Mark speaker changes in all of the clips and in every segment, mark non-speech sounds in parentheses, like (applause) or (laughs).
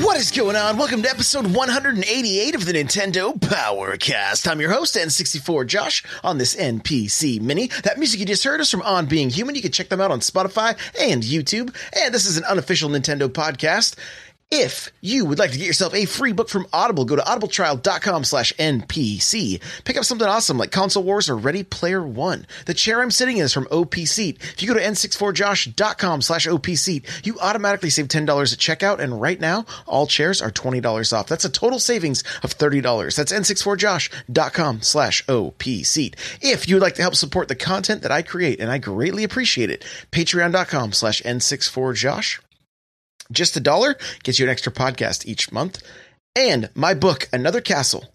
Speaker 1: What is going on? Welcome to episode 188 of the Nintendo Powercast. I'm your host, N64 Josh, on this NPC Mini. That music you just heard is from On Being Human. You can check them out on Spotify and YouTube. And this is an unofficial Nintendo podcast. If you would like to get yourself a free book from Audible, go to audibletrial.com slash NPC. Pick up something awesome like Console Wars or Ready Player One. The chair I'm sitting in is from OP Seat. If you go to n64josh.com slash OP Seat, you automatically save $10 at checkout. And right now, all chairs are $20 off. That's a total savings of $30. That's n64josh.com slash OP Seat. If you would like to help support the content that I create, and I greatly appreciate it, patreon.com slash N64Josh. Just a dollar gets you an extra podcast each month. And my book, Another Castle,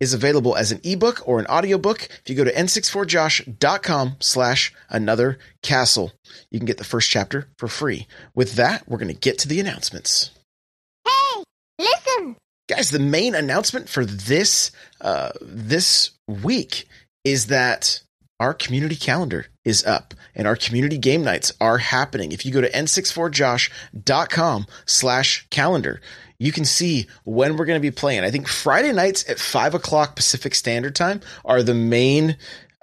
Speaker 1: is available as an ebook or an audiobook. If you go to n64josh.com slash another castle, you can get the first chapter for free. With that, we're going to get to the announcements.
Speaker 2: Hey, listen.
Speaker 1: Guys, the main announcement for this uh, this week is that our community calendar is up and our community game nights are happening. If you go to n64josh.com slash calendar, you can see when we're going to be playing. I think Friday nights at five o'clock Pacific Standard Time are the main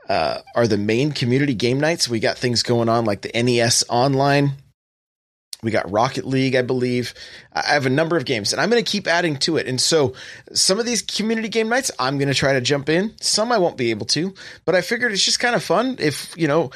Speaker 1: uh, are the main community game nights. We got things going on like the NES Online. We got Rocket League, I believe. I have a number of games, and I'm going to keep adding to it. And so, some of these community game nights, I'm going to try to jump in. Some I won't be able to, but I figured it's just kind of fun. If you know,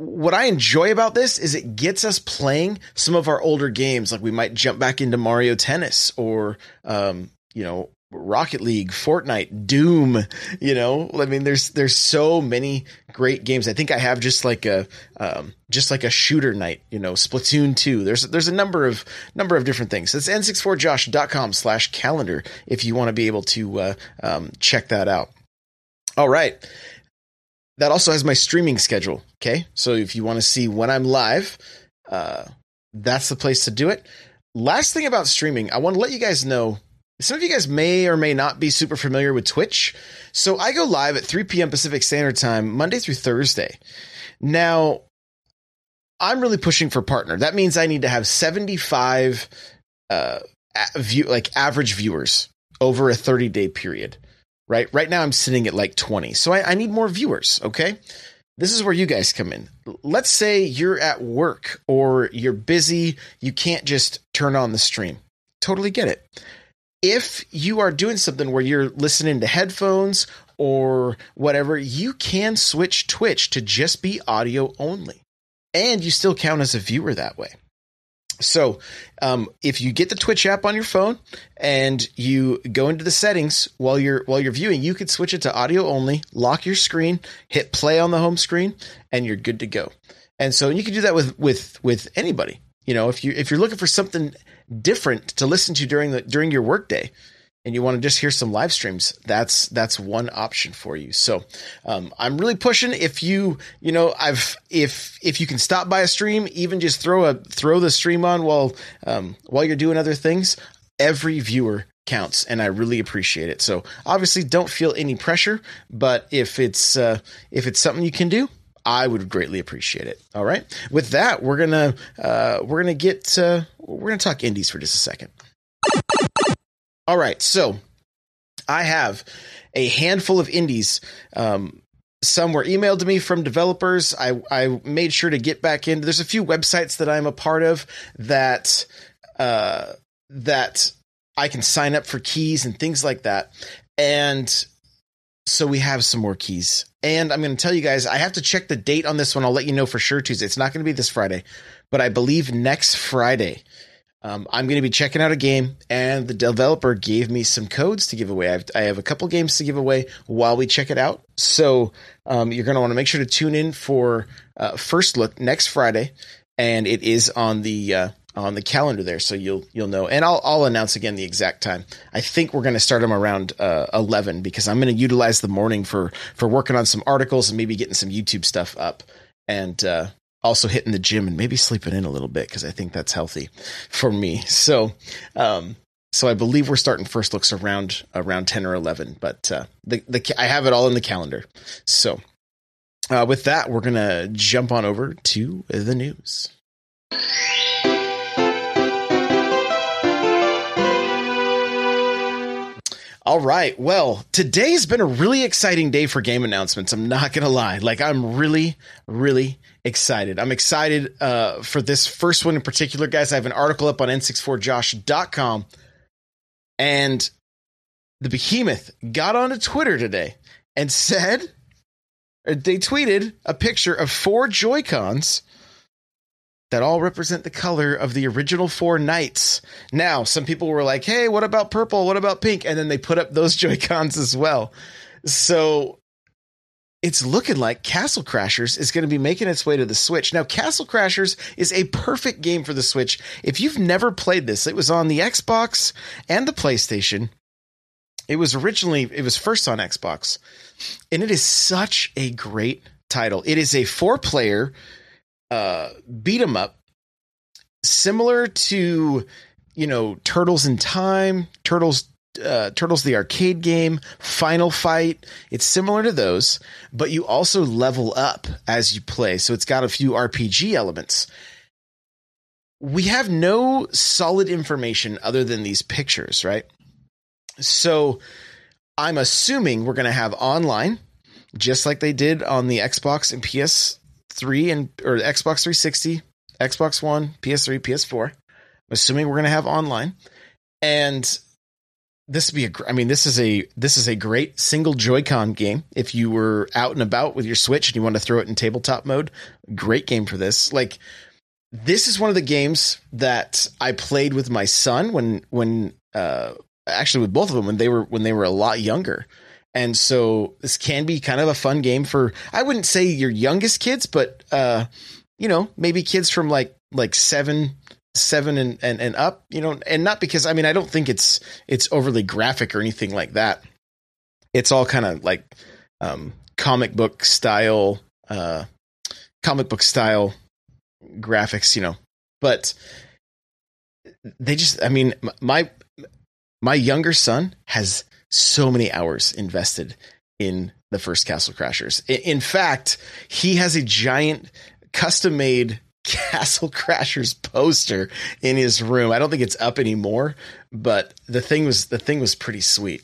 Speaker 1: what I enjoy about this is it gets us playing some of our older games. Like we might jump back into Mario Tennis or, um, you know, Rocket League, Fortnite, Doom, you know, I mean, there's, there's so many great games. I think I have just like a, um, just like a shooter night, you know, Splatoon 2. There's, there's a number of, number of different things. It's n64josh.com slash calendar if you want to be able to, uh, um, check that out. All right. That also has my streaming schedule. Okay. So if you want to see when I'm live, uh, that's the place to do it. Last thing about streaming, I want to let you guys know some of you guys may or may not be super familiar with Twitch. So I go live at 3 p.m. Pacific Standard Time, Monday through Thursday. Now, I'm really pushing for partner. That means I need to have 75 uh, view like average viewers over a 30 day period. Right? Right now I'm sitting at like 20. So I, I need more viewers. Okay. This is where you guys come in. Let's say you're at work or you're busy. You can't just turn on the stream. Totally get it if you are doing something where you're listening to headphones or whatever, you can switch Twitch to just be audio only. And you still count as a viewer that way. So, um, if you get the Twitch app on your phone and you go into the settings while you're while you're viewing, you could switch it to audio only, lock your screen, hit play on the home screen, and you're good to go. And so you can do that with with with anybody. You know, if you if you're looking for something different to listen to during the during your workday and you want to just hear some live streams that's that's one option for you. So um, i'm really pushing if you you know i've if if you can stop by a stream even just throw a throw the stream on while um, while you're doing other things every viewer counts and i really appreciate it. So obviously don't feel any pressure but if it's uh, if it's something you can do I would greatly appreciate it. All right. With that, we're gonna uh, we're gonna get uh, we're gonna talk indies for just a second. All right. So I have a handful of indies. Um, some were emailed to me from developers. I I made sure to get back in. There's a few websites that I'm a part of that uh, that I can sign up for keys and things like that. And so we have some more keys. And I'm going to tell you guys, I have to check the date on this one. I'll let you know for sure Tuesday. It's not going to be this Friday, but I believe next Friday um, I'm going to be checking out a game, and the developer gave me some codes to give away. I've, I have a couple games to give away while we check it out. So um, you're going to want to make sure to tune in for uh, first look next Friday, and it is on the uh, on the calendar there, so you'll you'll know. And I'll I'll announce again the exact time. I think we're going to start them around uh, eleven because I'm going to utilize the morning for for working on some articles and maybe getting some YouTube stuff up. And uh, also hitting the gym and maybe sleeping in a little bit because I think that's healthy for me. So, um, so I believe we're starting first looks around around ten or eleven, but uh, the the I have it all in the calendar. So, uh, with that, we're gonna jump on over to the news. All right. Well, today's been a really exciting day for game announcements. I'm not going to lie. Like, I'm really, really excited. I'm excited uh, for this first one in particular, guys. I have an article up on n64josh.com, and the behemoth got onto Twitter today and said, they tweeted a picture of four Joy-Cons that all represent the color of the original four knights. Now, some people were like, hey, what about purple? What about pink? And then they put up those (laughs) Joy-Cons as well. So it's looking like Castle Crashers is going to be making its way to the Switch. Now, Castle Crashers is a perfect game for the Switch. If you've never played this, it was on the Xbox and the PlayStation. It was originally, it was first on Xbox. And it is such a great title. It is a four player uh, beat 'em up, similar to you know Turtles in Time, Turtles uh, Turtles the arcade game, Final Fight. It's similar to those, but you also level up as you play. So it's got a few RPG elements. We have no solid information other than these pictures, right? So I'm assuming we're going to have online, just like they did on the Xbox and PS3 and or Xbox 360, Xbox One, PS3, PS4. I'm assuming we're going to have online, and this would be a i mean this is a this is a great single joy-con game. If you were out and about with your switch and you want to throw it in tabletop mode great game for this. Like this is one of the games that i played with my son when when uh actually with both of them when they were when they were a lot younger and so this can be kind of a fun game for i wouldn't say your youngest kids but uh you know maybe kids from like like seven seven and, and, and up, you know, and not because I mean I don't think it's it's overly graphic or anything like that. It's all kind of like um, comic book style, uh, comic book style graphics, you know. But they just, I mean, my my younger son has so many hours invested in the first Castle Crashers. In fact, he has a giant custom made (laughs) Castle Crashers poster in his room. I don't think it's up anymore, but the thing was the thing was pretty sweet.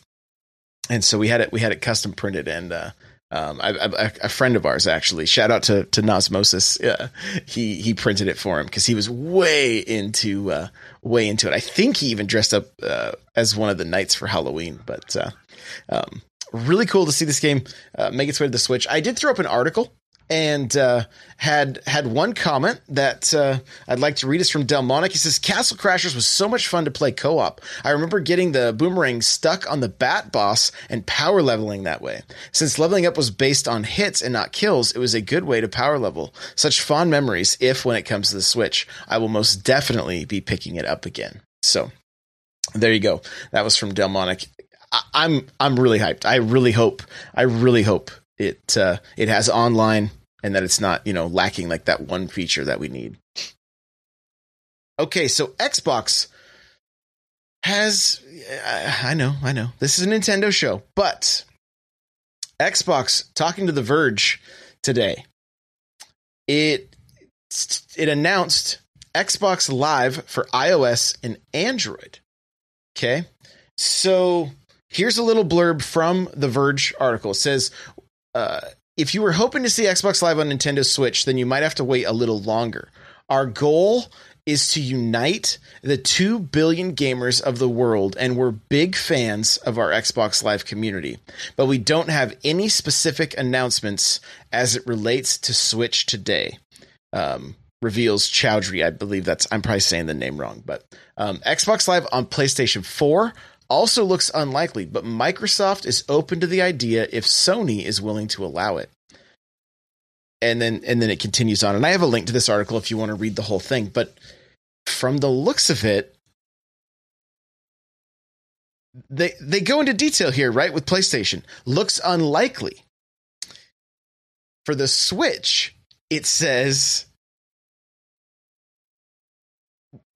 Speaker 1: And so we had it we had it custom printed and uh um, I, I, a friend of ours actually, shout out to to Nosmosis. Yeah, he he printed it for him because he was way into uh, way into it. I think he even dressed up uh, as one of the knights for Halloween. But uh, um, really cool to see this game uh, make its way to the Switch. I did throw up an article and uh, had had one comment that uh, I'd like to read. is from Delmonic. He says, "Castle Crashers was so much fun to play co-op. I remember getting the boomerang stuck on the bat boss and power leveling that way. Since leveling up was based on hits and not kills, it was a good way to power level. Such fond memories. If when it comes to the Switch, I will most definitely be picking it up again." So there you go. That was from Delmonic. I'm I'm really hyped. I really hope. I really hope it uh, it has online and that it's not you know lacking like that one feature that we need. Okay, so Xbox has I know I know this is a Nintendo show, but Xbox talking to The Verge today, it it announced Xbox Live for iOS and Android. Okay, so here's a little blurb from the Verge article. It says uh, if you were hoping to see Xbox Live on Nintendo Switch, then you might have to wait a little longer. Our goal is to unite the 2 billion gamers of the world, and we're big fans of our Xbox Live community. But we don't have any specific announcements as it relates to Switch today. Um, reveals Choudhry. I believe that's I'm probably saying the name wrong, but um, Xbox Live on PlayStation 4 also looks unlikely, but Microsoft is open to the idea if Sony is willing to allow it. And then and then it continues on. And I have a link to this article if you want to read the whole thing, but from the looks of it, they they go into detail here, right? With PlayStation. Looks unlikely. For the Switch, it says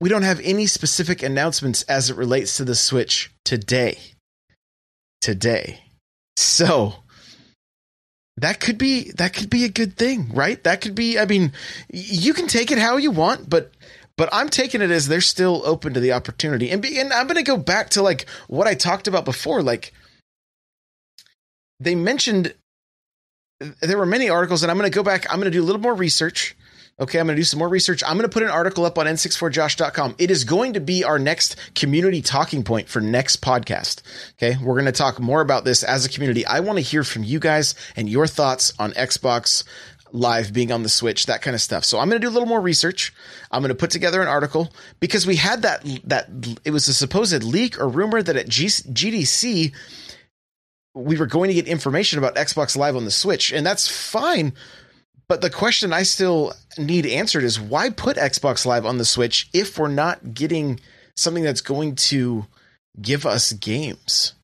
Speaker 1: we don't have any specific announcements as it relates to the Switch today. Today. So that could be that could be a good thing, right? That could be I mean, you can take it how you want, but but I'm taking it as they're still open to the opportunity. And, be, and I'm going to go back to like what I talked about before like they mentioned there were many articles and I'm going to go back I'm going to do a little more research Okay, I'm going to do some more research. I'm going to put an article up on n64josh.com. It is going to be our next community talking point for next podcast. Okay, we're going to talk more about this as a community. I want to hear from you guys and your thoughts on Xbox Live being on the Switch, that kind of stuff. So I'm going to do a little more research. I'm going to put together an article because we had that that it was a supposed leak or rumor that at G- GDC we were going to get information about Xbox Live on the Switch, and that's fine but the question I still need answered is why put Xbox Live on the Switch if we're not getting something that's going to give us games?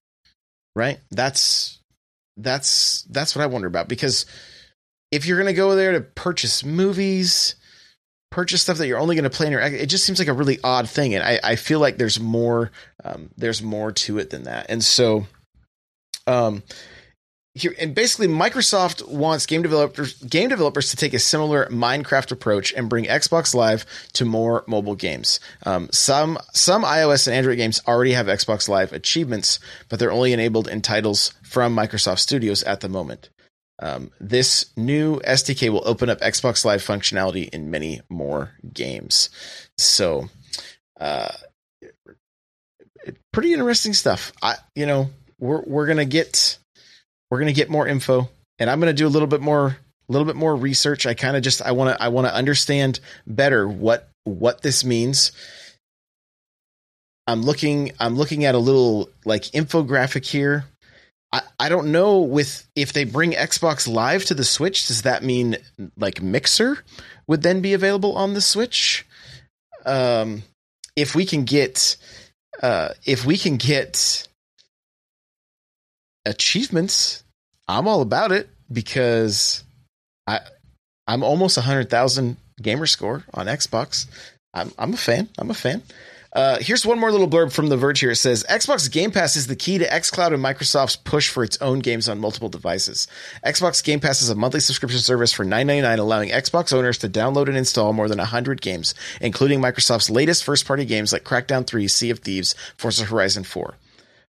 Speaker 1: Right? That's that's that's what I wonder about because if you're going to go there to purchase movies, purchase stuff that you're only going to play in your it just seems like a really odd thing and I, I feel like there's more um, there's more to it than that. And so um here and basically Microsoft wants game developers game developers to take a similar Minecraft approach and bring Xbox Live to more mobile games. Um, some some iOS and Android games already have Xbox Live achievements, but they're only enabled in titles from Microsoft Studios at the moment. Um, this new SDK will open up Xbox Live functionality in many more games. So, uh, pretty interesting stuff. I, you know, we're we're gonna get we're going to get more info and I'm going to do a little bit more a little bit more research. I kind of just I want to I want to understand better what what this means. I'm looking I'm looking at a little like infographic here. I, I don't know with if they bring Xbox Live to the Switch, does that mean like Mixer would then be available on the Switch? Um if we can get uh if we can get achievements, I'm all about it because I I'm almost a hundred thousand gamer score on Xbox. I'm I'm a fan. I'm a fan. Uh, here's one more little blurb from The Verge here. It says Xbox Game Pass is the key to xCloud and Microsoft's push for its own games on multiple devices. Xbox Game Pass is a monthly subscription service for $9.99, allowing Xbox owners to download and install more than 100 games, including Microsoft's latest first party games like Crackdown 3, Sea of Thieves, Forza Horizon 4.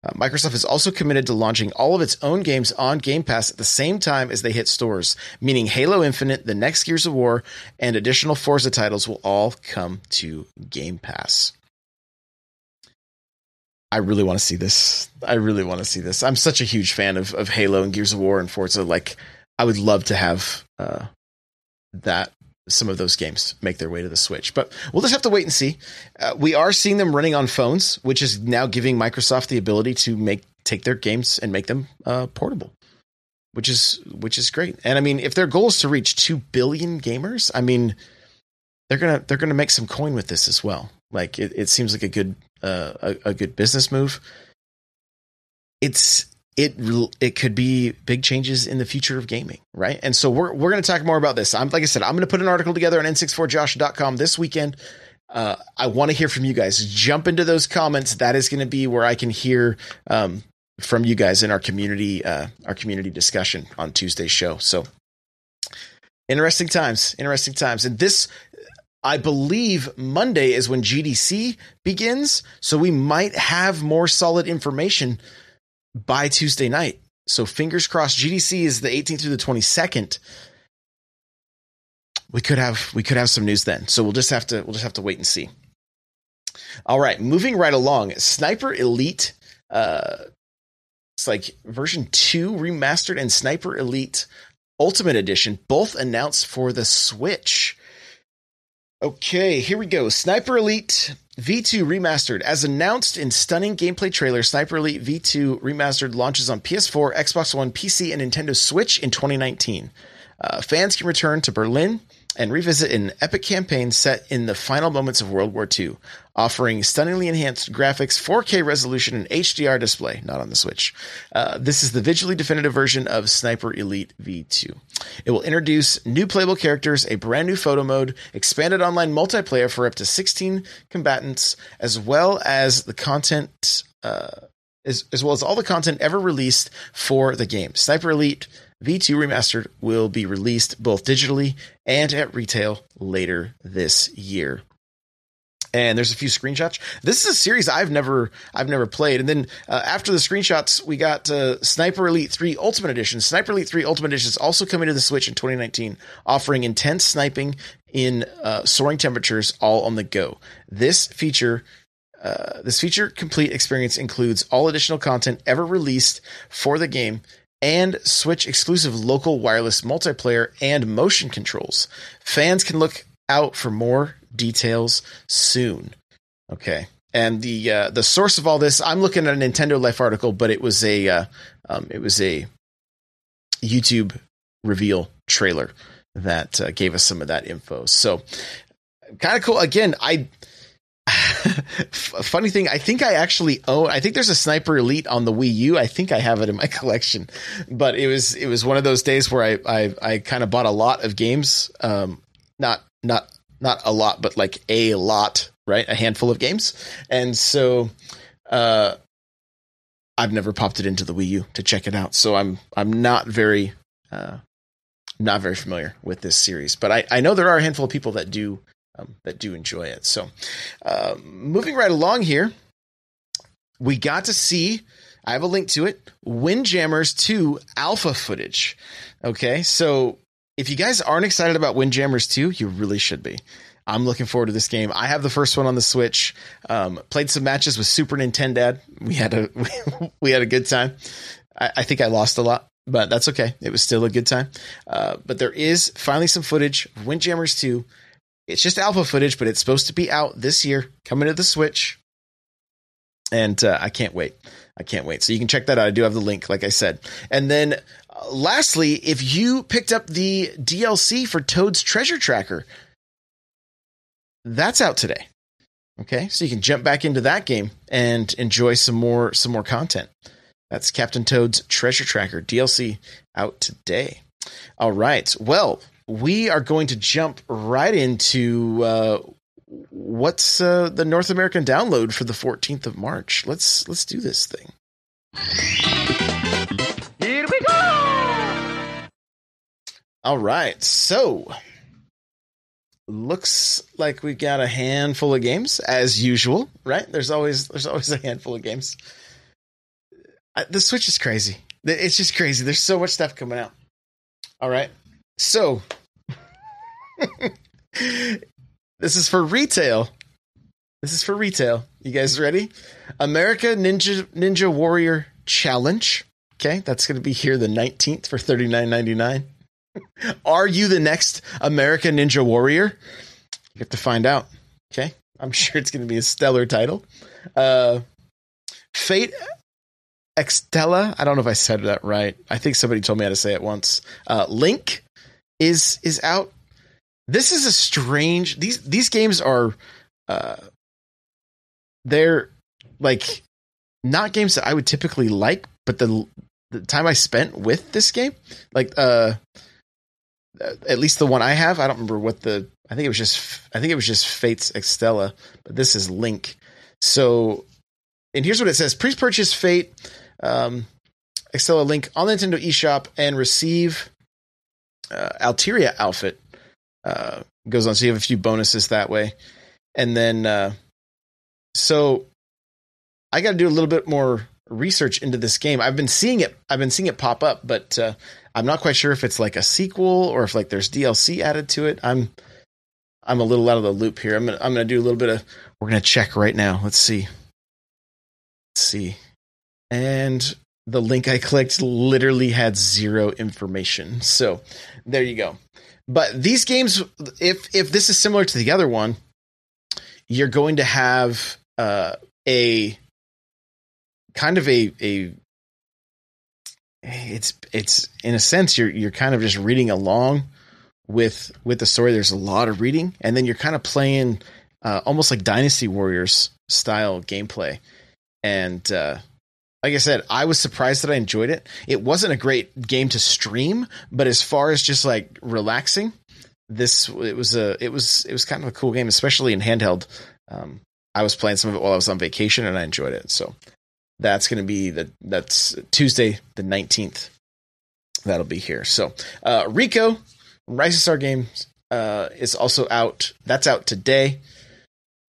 Speaker 1: Uh, Microsoft is also committed to launching all of its own games on Game Pass at the same time as they hit stores, meaning Halo Infinite, the next Gears of War, and additional Forza titles will all come to Game Pass. I really want to see this. I really want to see this. I'm such a huge fan of, of Halo and Gears of War and Forza. Like, I would love to have uh, that some of those games make their way to the Switch. But we'll just have to wait and see. Uh, we are seeing them running on phones, which is now giving Microsoft the ability to make take their games and make them uh, portable, which is which is great. And I mean, if their goal is to reach two billion gamers, I mean, they're gonna they're gonna make some coin with this as well. Like it, it seems like a good uh, a, a good business move. It's it it could be big changes in the future of gaming, right? And so we're we're going to talk more about this. I'm like I said, I'm going to put an article together on n64josh.com this weekend. Uh, I want to hear from you guys. Jump into those comments. That is going to be where I can hear um, from you guys in our community uh, our community discussion on Tuesday's show. So interesting times, interesting times, and this. I believe Monday is when GDC begins, so we might have more solid information by Tuesday night. So fingers crossed. GDC is the 18th through the 22nd. We could have we could have some news then. So we'll just have to we'll just have to wait and see. All right, moving right along. Sniper Elite uh it's like version 2 remastered and Sniper Elite Ultimate Edition both announced for the Switch. Okay, here we go. Sniper Elite V2 Remastered. As announced in stunning gameplay trailer, Sniper Elite V2 Remastered launches on PS4, Xbox One, PC, and Nintendo Switch in 2019. Uh, fans can return to Berlin and revisit an epic campaign set in the final moments of World War II, offering stunningly enhanced graphics, 4K resolution, and HDR display, not on the Switch. Uh, this is the visually definitive version of Sniper Elite V2. It will introduce new playable characters, a brand new photo mode, expanded online multiplayer for up to 16 combatants, as well as the content. Uh, as, as well as all the content ever released for the game. Sniper Elite V2 Remastered will be released both digitally and at retail later this year. And there's a few screenshots. This is a series I've never I've never played. And then uh, after the screenshots, we got uh, Sniper Elite 3 Ultimate Edition. Sniper Elite 3 Ultimate Edition is also coming to the Switch in 2019, offering intense sniping in uh, soaring temperatures all on the go. This feature uh, this feature complete experience includes all additional content ever released for the game and Switch exclusive local wireless multiplayer and motion controls. Fans can look out for more details soon. Okay. And the uh, the source of all this, I'm looking at a Nintendo Life article, but it was a uh, um, it was a YouTube reveal trailer that uh, gave us some of that info. So kind of cool. Again, I funny thing, I think I actually own. I think there's a Sniper Elite on the Wii U. I think I have it in my (laughs) collection, but it was it was one of those days where I I, I kind of bought a lot of games. Um, not not not a lot, but like a lot, right? A handful of games, and so uh, I've never popped it into the Wii U to check it out. So I'm I'm not very uh, not very familiar with this series, but I I know there are a handful of people that do um, that do enjoy it. So, uh, moving right along here, we got to see. I have a link to it. Windjammers 2 alpha footage. Okay, so if you guys aren't excited about Windjammers 2, you really should be. I'm looking forward to this game. I have the first one on the Switch. Um, played some matches with Super Nintendo. We had a (laughs) we had a good time. I, I, think I lost a lot, but that's okay. It was still a good time. Uh, but there is finally some footage of Windjammers 2 it's just alpha footage, but it's supposed to be out this year, coming to the Switch. And uh, I can't wait. I can't wait. So you can check that out. I do have the link, like I said. And then uh, lastly, if you picked up the DLC for Toad's Treasure Tracker, that's out today. Okay, so you can jump back into that game and enjoy some more some more content. That's Captain Toad's Treasure Tracker DLC out today. All right. Well, we are going to jump right into uh, what's uh, the North American download for the 14th of March. Let's let's do this thing. Here we go. All right, so looks like we got a handful of games as usual, right? There's always there's always a handful of games. The Switch is crazy. It's just crazy. There's so much stuff coming out. All right. So, (laughs) this is for retail. This is for retail. You guys ready? America Ninja Ninja Warrior Challenge. Okay, that's going to be here the 19th for $39.99. (laughs) Are you the next America Ninja Warrior? You have to find out. Okay, I'm (laughs) sure it's going to be a stellar title. Uh, Fate Extella. I don't know if I said that right. I think somebody told me how to say it once. Uh, Link is is out. This is a strange. These these games are, uh, they're like not games that I would typically like, but the the time I spent with this game, like uh, at least the one I have, I don't remember what the. I think it was just. I think it was just Fates Extella, but this is Link. So, and here's what it says: pre-purchase Fate, um, Extella Link on the Nintendo eShop and receive uh, Altera outfit uh, goes on. So you have a few bonuses that way, and then uh, so I got to do a little bit more research into this game. I've been seeing it. I've been seeing it pop up, but uh, I'm not quite sure if it's like a sequel or if like there's DLC added to it. I'm I'm a little out of the loop here. I'm gonna I'm gonna do a little bit of. We're gonna check right now. Let's see. Let's see. And the link I clicked literally had zero information. So there you go. But these games, if if this is similar to the other one, you're going to have uh, a kind of a a it's it's in a sense you're you're kind of just reading along with with the story. There's a lot of reading, and then you're kind of playing uh, almost like Dynasty Warriors style gameplay. And uh, like I said, I was surprised that I enjoyed it. It wasn't a great game to stream, but as far as just like relaxing, this it was a it was it was kind of a cool game, especially in handheld. Um, I was playing some of it while I was on vacation, and I enjoyed it. So that's going to be the that's Tuesday the nineteenth. That'll be here. So uh, Rico Rising Star Games uh, is also out. That's out today.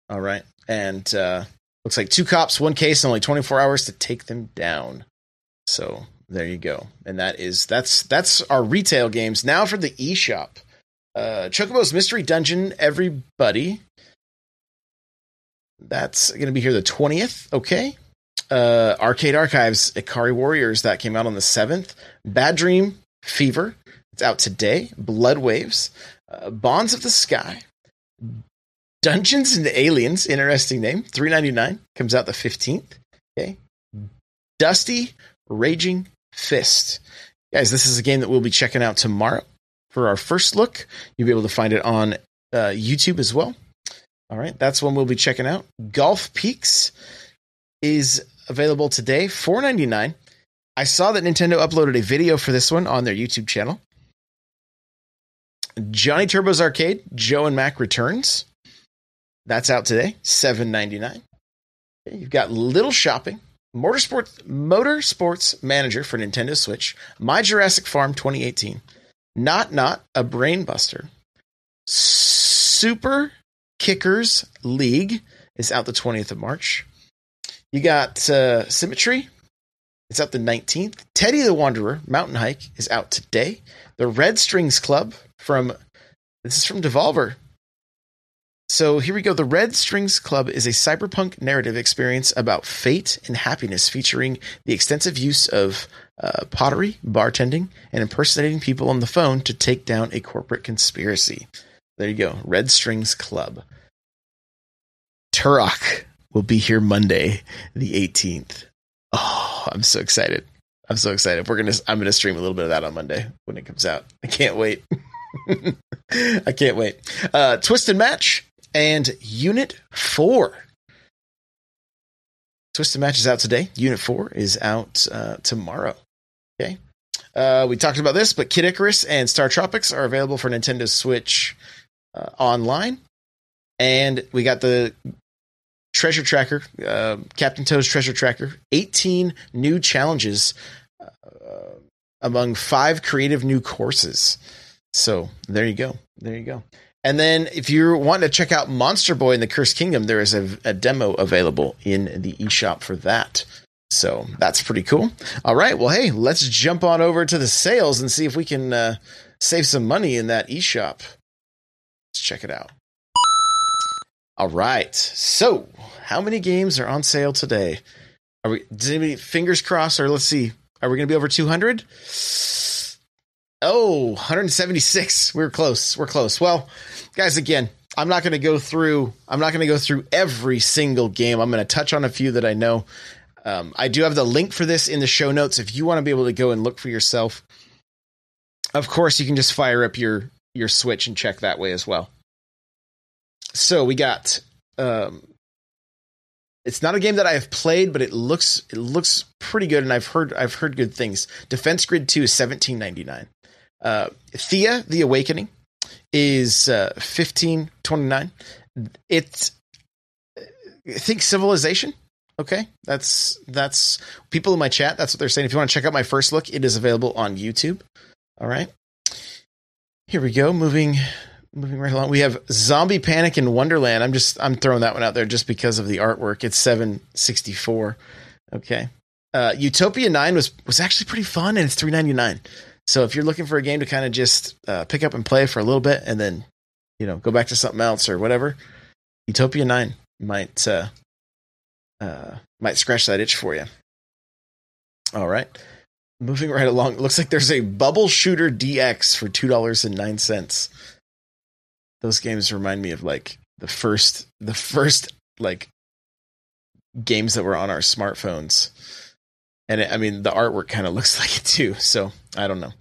Speaker 1: All right, and uh, looks like two cops, one case, and only 24 hours to take them down. So there you go, and that is that's that's our retail games. Now for the eShop, uh, Chocobo's Mystery Dungeon. Everybody, that's to be here the 20th. Okay. Uh, Arcade Archives, Ikari Warriors, that came out on the 7th. Bad Dream Fever, it's out today. Blood Waves, uh, Bonds of the Sky, Dungeons and Aliens, interesting name, three ninety nine, comes out the fifteenth. Okay, Dusty Raging Fist, guys. This is a game that we'll be checking out tomorrow for our first look. You'll be able to find it on uh, YouTube as well. All right, that's one we'll be checking out. Golf Peaks is available today, four ninety nine. I saw that Nintendo uploaded a video for this one on their YouTube channel. Johnny Turbo's Arcade, Joe and Mac Returns. That's out today, seven ninety nine. You've got Little Shopping, Motorsports Motorsports Manager for Nintendo Switch, My Jurassic Farm 2018, Not Not a Brain Buster, Super Kickers League is out the 20th of March. You got uh, Symmetry. It's out the 19th. Teddy the Wanderer Mountain Hike is out today. The Red Strings Club from this is from Devolver. So here we go. The Red Strings Club is a cyberpunk narrative experience about fate and happiness, featuring the extensive use of uh, pottery, bartending, and impersonating people on the phone to take down a corporate conspiracy. There you go. Red Strings Club. Turok will be here Monday, the 18th. Oh, I'm so excited. I'm so excited. We're gonna I'm gonna stream a little bit of that on Monday when it comes out. I can't wait. (laughs) I can't wait. Uh, Twisted Match and Unit 4. Twisted Match is out today. Unit 4 is out uh, tomorrow. Okay. Uh, we talked about this, but Kid Icarus and Star Tropics are available for Nintendo Switch uh, online. And we got the Treasure Tracker, uh, Captain Toad's Treasure Tracker, 18 new challenges uh, among five creative new courses. So there you go. There you go. And then if you're wanting to check out Monster Boy in the Cursed Kingdom, there is a, a demo available in the eShop for that. So that's pretty cool. All right. Well, hey, let's jump on over to the sales and see if we can uh, save some money in that eShop. Let's check it out. All right. So, how many games are on sale today? Are we? Does anybody fingers crossed? Or let's see. Are we going to be over two hundred? Oh, 176. We're close. We're close. Well, guys, again, I'm not going to go through. I'm not going to go through every single game. I'm going to touch on a few that I know. Um, I do have the link for this in the show notes if you want to be able to go and look for yourself. Of course, you can just fire up your your Switch and check that way as well. So we got. Um, it's not a game that I have played, but it looks it looks pretty good, and I've heard I've heard good things. Defense Grid Two is seventeen ninety nine. Uh, Thea: The Awakening is uh, fifteen twenty nine. It's think Civilization. Okay, that's that's people in my chat. That's what they're saying. If you want to check out my first look, it is available on YouTube. All right, here we go. Moving moving right along. We have Zombie Panic in Wonderland. I'm just I'm throwing that one out there just because of the artwork. It's 764. Okay. Uh, Utopia 9 was was actually pretty fun and it's 399. So if you're looking for a game to kind of just uh, pick up and play for a little bit and then you know go back to something else or whatever, Utopia 9 might uh, uh, might scratch that itch for you. All right. moving right along. Looks like there's a Bubble Shooter DX for two dollars and nine cents. Those games remind me of like the first, the first like games that were on our smartphones, and it, I mean the artwork kind of (laughs) looks like it too. So I don't know.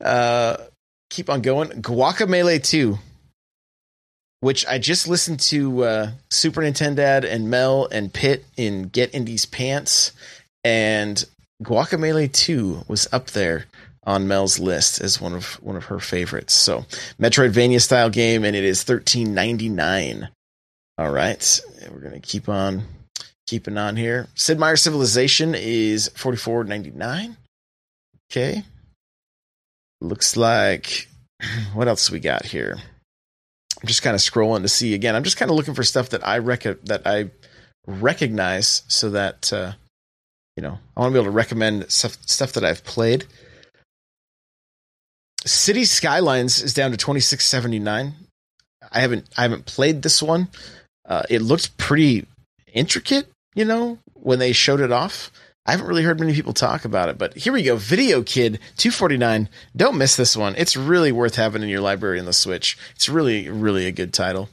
Speaker 1: Uh, keep on going. Guacamelee two, which I just listened to uh, Super Nintendo and Mel and Pitt in Get Indy's Pants, and Guacamelee 2 was up there on Mel's list as one of one of her favorites. So Metroidvania style game, and it is thirteen ninety nine. All right, we're gonna keep on keeping on here. Sid Meier Civilization is forty four ninety nine. Okay, looks like (clears throat) what else we got here? I'm just kind of scrolling to see again. I'm just kind of looking for stuff that I rec- that I recognize so that uh, you know I want to be able to recommend stuff stuff that I've played. City Skylines is down to 26.79. I haven't I haven't played this one. Uh, it looked pretty intricate, you know, when they showed it off. I haven't really heard many people talk about it, but here we go. Video Kid 249. Don't miss this one. It's really worth having in your library on the Switch. It's really really a good title.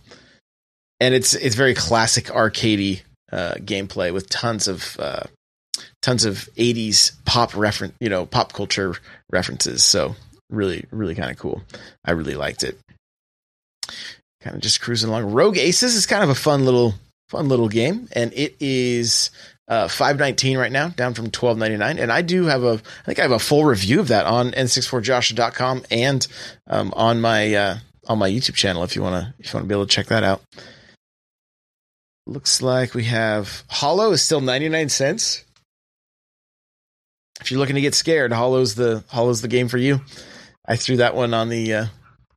Speaker 1: And it's it's very classic arcadey uh, gameplay with tons of uh, tons of 80s pop reference, you know, pop culture references. So really, really kind of cool. I really liked it. Kind of just cruising along. Rogue Aces is kind of a fun little, fun little game, and it is uh, five nineteen right now, down from twelve ninety nine. And I do have a, I think I have a full review of that on n64josh.com and um, on my uh, on my YouTube channel if you wanna if you wanna be able to check that out. Looks like we have Hollow is still ninety nine cents. If you're looking to get scared, Hollow's the Hollow's the game for you. I threw that one on the uh,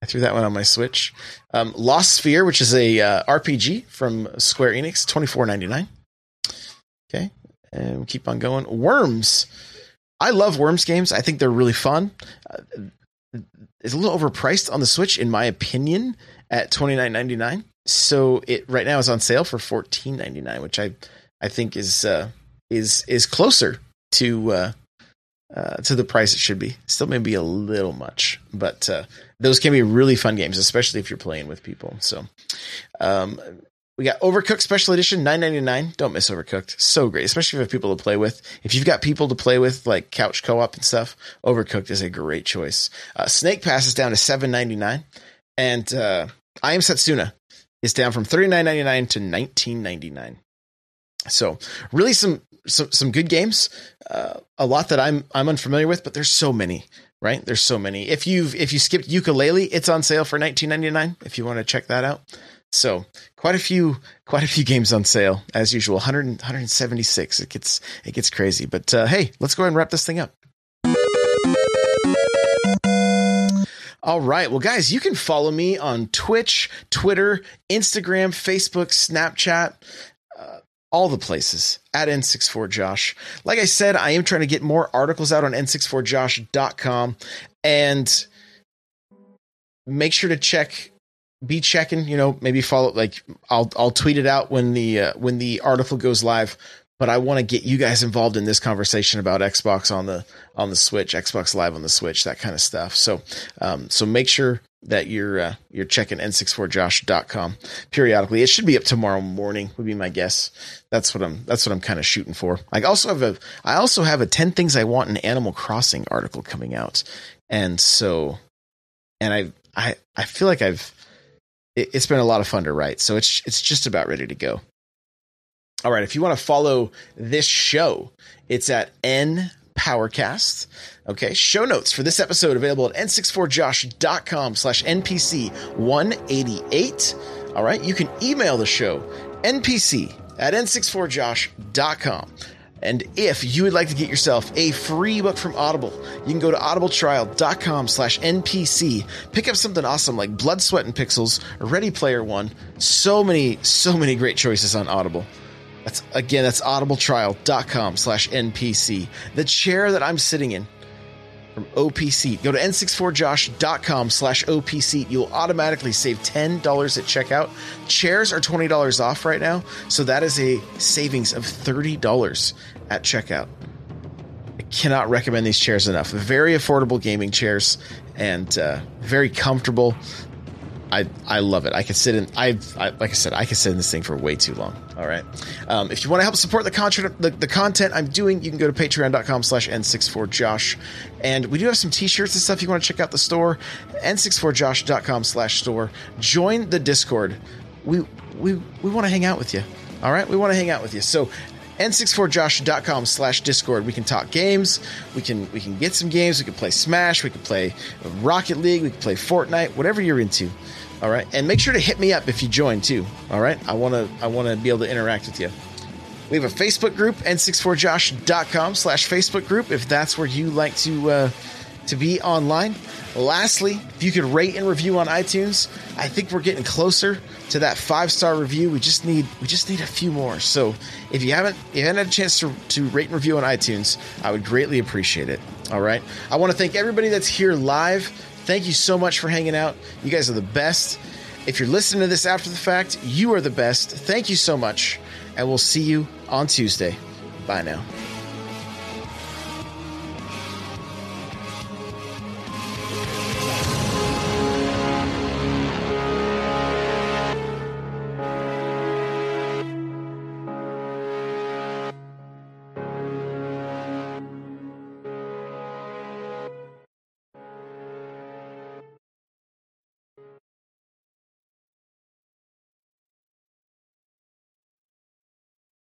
Speaker 1: I threw that one on my Switch. Um, Lost Sphear, which is a uh, RPG from Square Enix, twenty four ninety nine. Okay, and keep on going. Worms. I love Worms games. I think they're really fun. Uh, it's a little overpriced on the Switch, in my opinion, at twenty nine ninety nine. So it right now is on sale for fourteen ninety nine, which I I think is uh, is is closer to uh, uh, to the price it should be. Still maybe a little much, but uh, those can be really fun games, especially if you're playing with people. So, um, we got Overcooked Special Edition, nine ninety nine. Don't miss Overcooked, so great, especially if you have people to play with. If you've got people to play with, like couch co op and stuff, Overcooked is a great choice. Uh, Snake Pass is down to seven ninety nine, and uh, I Am Setsuna is down from thirty nine ninety nine to nineteen ninety nine. So really some some some good games. Uh, a lot that I'm I'm unfamiliar with, but there's so many, right? There's so many. If you've if you skipped Yooka-Laylee, it's on sale for 19.99 if you want to check that out. So quite a few quite a few games on sale as usual. 100 176. It gets it gets crazy. But uh, hey, let's go ahead and wrap this thing up. All right. Well, guys, you can follow me on Twitch, Twitter, Instagram, Facebook, Snapchat all the places at N64Josh. Like I said, I am trying to get more articles out on N64Josh.com and make sure to check be checking, you know, maybe follow like I'll I'll tweet it out when the uh, when the article goes live, but I want to get you guys involved in this conversation about Xbox on the on the Switch, Xbox Live on the Switch, that kind of stuff. So um so make sure that you're uh, you're checking n64josh.com periodically. It should be up tomorrow morning would be my guess. That's what I'm that's what I'm kind of shooting for. I also have a I also have a 10 things I want in Animal Crossing article coming out. And so and I I I feel like I've it, it's been a lot of fun to write. So it's it's just about ready to go. All right, if you want to follow this show, it's at N Powercast. Okay, show notes for this episode available at n64josh.com slash npc 188. All right, you can email the show npc at n64josh.com. And if you would like to get yourself a free book from Audible, you can go to audibletrial.com slash NPC. Pick up something awesome like Blood, Sweat, and Pixels, Ready Player One. So many, so many great choices on Audible. That's again, that's audibletrial.com slash NPC. The chair that I'm sitting in from OP Seat. Go to n64josh.com slash OP Seat. You'll automatically save $10 at checkout. Chairs are $20 off right now, so that is a savings of $30 at checkout. I cannot recommend these chairs enough. Very affordable gaming chairs and uh, very comfortable. I I love it. I can sit in. I've I, like I said, I can sit in this thing for way too long. All right. Um, if you want to help support the content, the, the content I'm doing, you can go to patreon.com/slash n64josh, and we do have some t-shirts and stuff. You want to check out the store, n64josh.com/slash store. Join the Discord. We we we want to hang out with you. All right, we want to hang out with you. So n64josh.com slash discord we can talk games we can we can get some games we can play smash we can play rocket league we can play fortnite whatever you're into all right. And make sure to hit me up if you join too. All right? I want to i want to be able to interact with you. We have a facebook group n64josh.com slash facebook group if that's where you like to uh, to be online. Lastly if you could rate and review on itunes i think we're getting closer to that five star review. We just need we just need a few more. So if you haven't if you haven't had a chance to, to rate and review on itunes i would greatly appreciate it. All right? I want to thank everybody that's here live thank you so much for hanging out. You guys are the best. If you're listening to this after the fact you are the best. Thank you so much and we'll see you on tuesday. Bye now